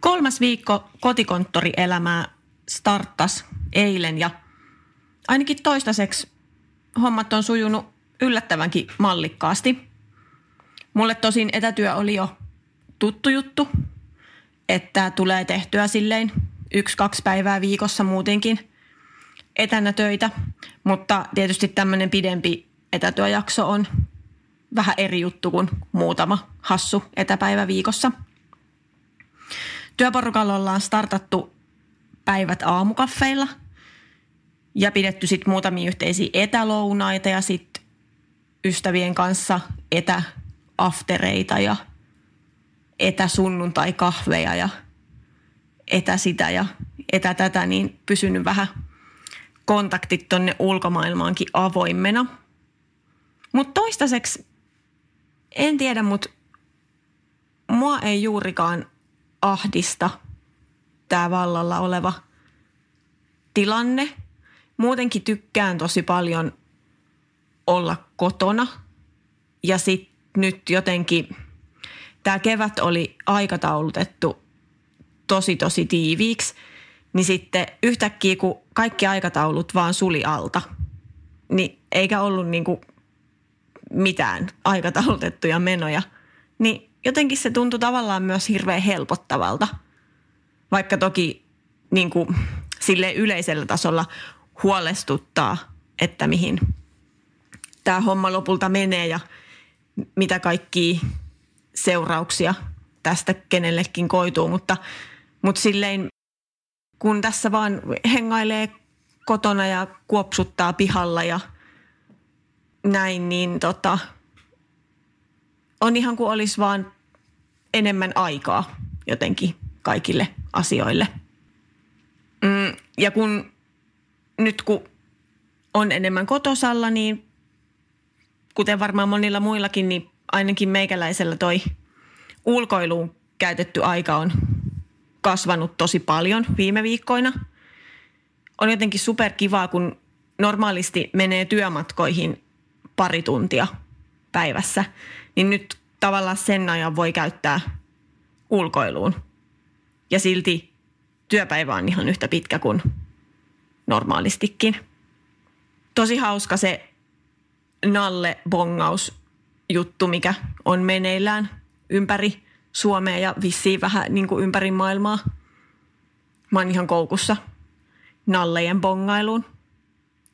Kolmas viikko kotikonttorielämää starttas eilen ja ainakin toistaiseksi hommat on sujunut yllättävänkin mallikkaasti. Mulle tosin etätyö oli jo tuttu juttu, että tulee tehtyä silleen yksi-kaksi päivää viikossa muutenkin etänä töitä, mutta tietysti tämmöinen pidempi etätyöjakso on vähän eri juttu kuin muutama hassu etäpäivä viikossa. Työporukalla ollaan startattu päivät aamukaffeilla ja pidetty sitten muutamia yhteisiä etälounaita ja sitten ystävien kanssa etäaftereita ja etäsunnuntai-kahveja ja etä sitä ja etä tätä, niin pysynyt vähän kontaktit tonne ulkomaailmaankin avoimena. Mutta toistaiseksi en tiedä, mutta mua ei juurikaan ahdista tämä vallalla oleva tilanne. Muutenkin tykkään tosi paljon olla kotona ja sitten nyt jotenkin tämä kevät oli aikataulutettu tosi tosi tiiviiksi, niin sitten yhtäkkiä kun kaikki aikataulut vaan suli alta, niin eikä ollut niin kuin mitään aikataulutettuja menoja, niin jotenkin se tuntui tavallaan myös hirveän helpottavalta. Vaikka toki niin kuin, sille yleisellä tasolla huolestuttaa, että mihin tämä homma lopulta menee ja mitä kaikki seurauksia tästä kenellekin koituu, mutta, mutta silleen kun tässä vaan hengailee kotona ja kuopsuttaa pihalla ja – näin, niin tota, on ihan kuin olisi vaan enemmän aikaa jotenkin kaikille asioille. Mm, ja kun nyt kun on enemmän kotosalla, niin kuten varmaan monilla muillakin, niin ainakin meikäläisellä toi ulkoiluun käytetty aika on kasvanut tosi paljon viime viikkoina. On jotenkin superkivaa, kun normaalisti menee työmatkoihin pari tuntia päivässä, niin nyt tavallaan sen ajan voi käyttää ulkoiluun. Ja silti työpäivä on ihan yhtä pitkä kuin normaalistikin. Tosi hauska se nalle-bongaus juttu, mikä on meneillään ympäri Suomea ja vissiin vähän niin kuin ympäri maailmaa. Mä oon ihan koukussa nallejen bongailuun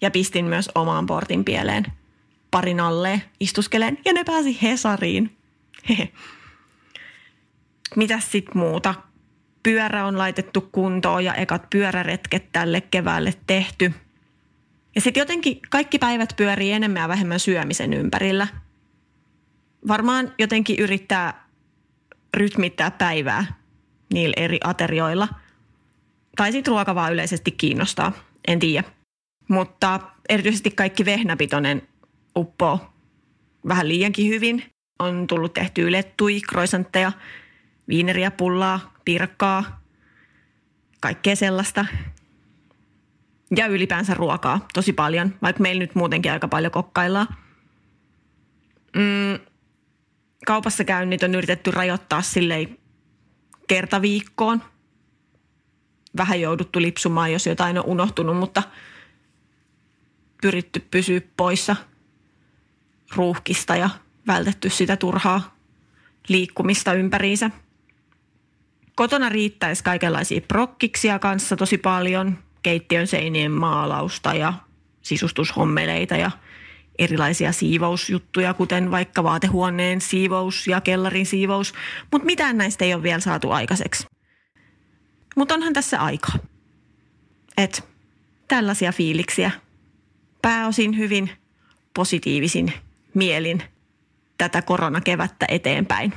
ja pistin myös omaan portin pieleen – parin alle istuskeleen ja ne pääsi Hesariin. Hehe. Mitäs sit muuta? Pyörä on laitettu kuntoon ja ekat pyöräretket tälle keväälle tehty. Ja sitten jotenkin kaikki päivät pyörii enemmän ja vähemmän syömisen ympärillä. Varmaan jotenkin yrittää rytmittää päivää niillä eri aterioilla. Tai sitten ruoka vaan yleisesti kiinnostaa, en tiedä. Mutta erityisesti kaikki vehnäpitoinen uppoo vähän liiankin hyvin. On tullut tehty lettui, kroisantteja, viineriä, pullaa, pirkkaa, kaikkea sellaista. Ja ylipäänsä ruokaa tosi paljon, vaikka meillä nyt muutenkin aika paljon kokkaillaan. Mm, kaupassa käynnit on yritetty rajoittaa silleen kerta viikkoon. Vähän jouduttu lipsumaan, jos jotain on unohtunut, mutta pyritty pysyä poissa – ruuhkista ja vältetty sitä turhaa liikkumista ympäriinsä. Kotona riittäisi kaikenlaisia prokkiksia kanssa tosi paljon, keittiön seinien maalausta ja sisustushommeleita ja erilaisia siivousjuttuja, kuten vaikka vaatehuoneen siivous ja kellarin siivous, mutta mitään näistä ei ole vielä saatu aikaiseksi. Mutta onhan tässä aika. Et tällaisia fiiliksiä. Pääosin hyvin positiivisin mielin tätä koronakevättä eteenpäin.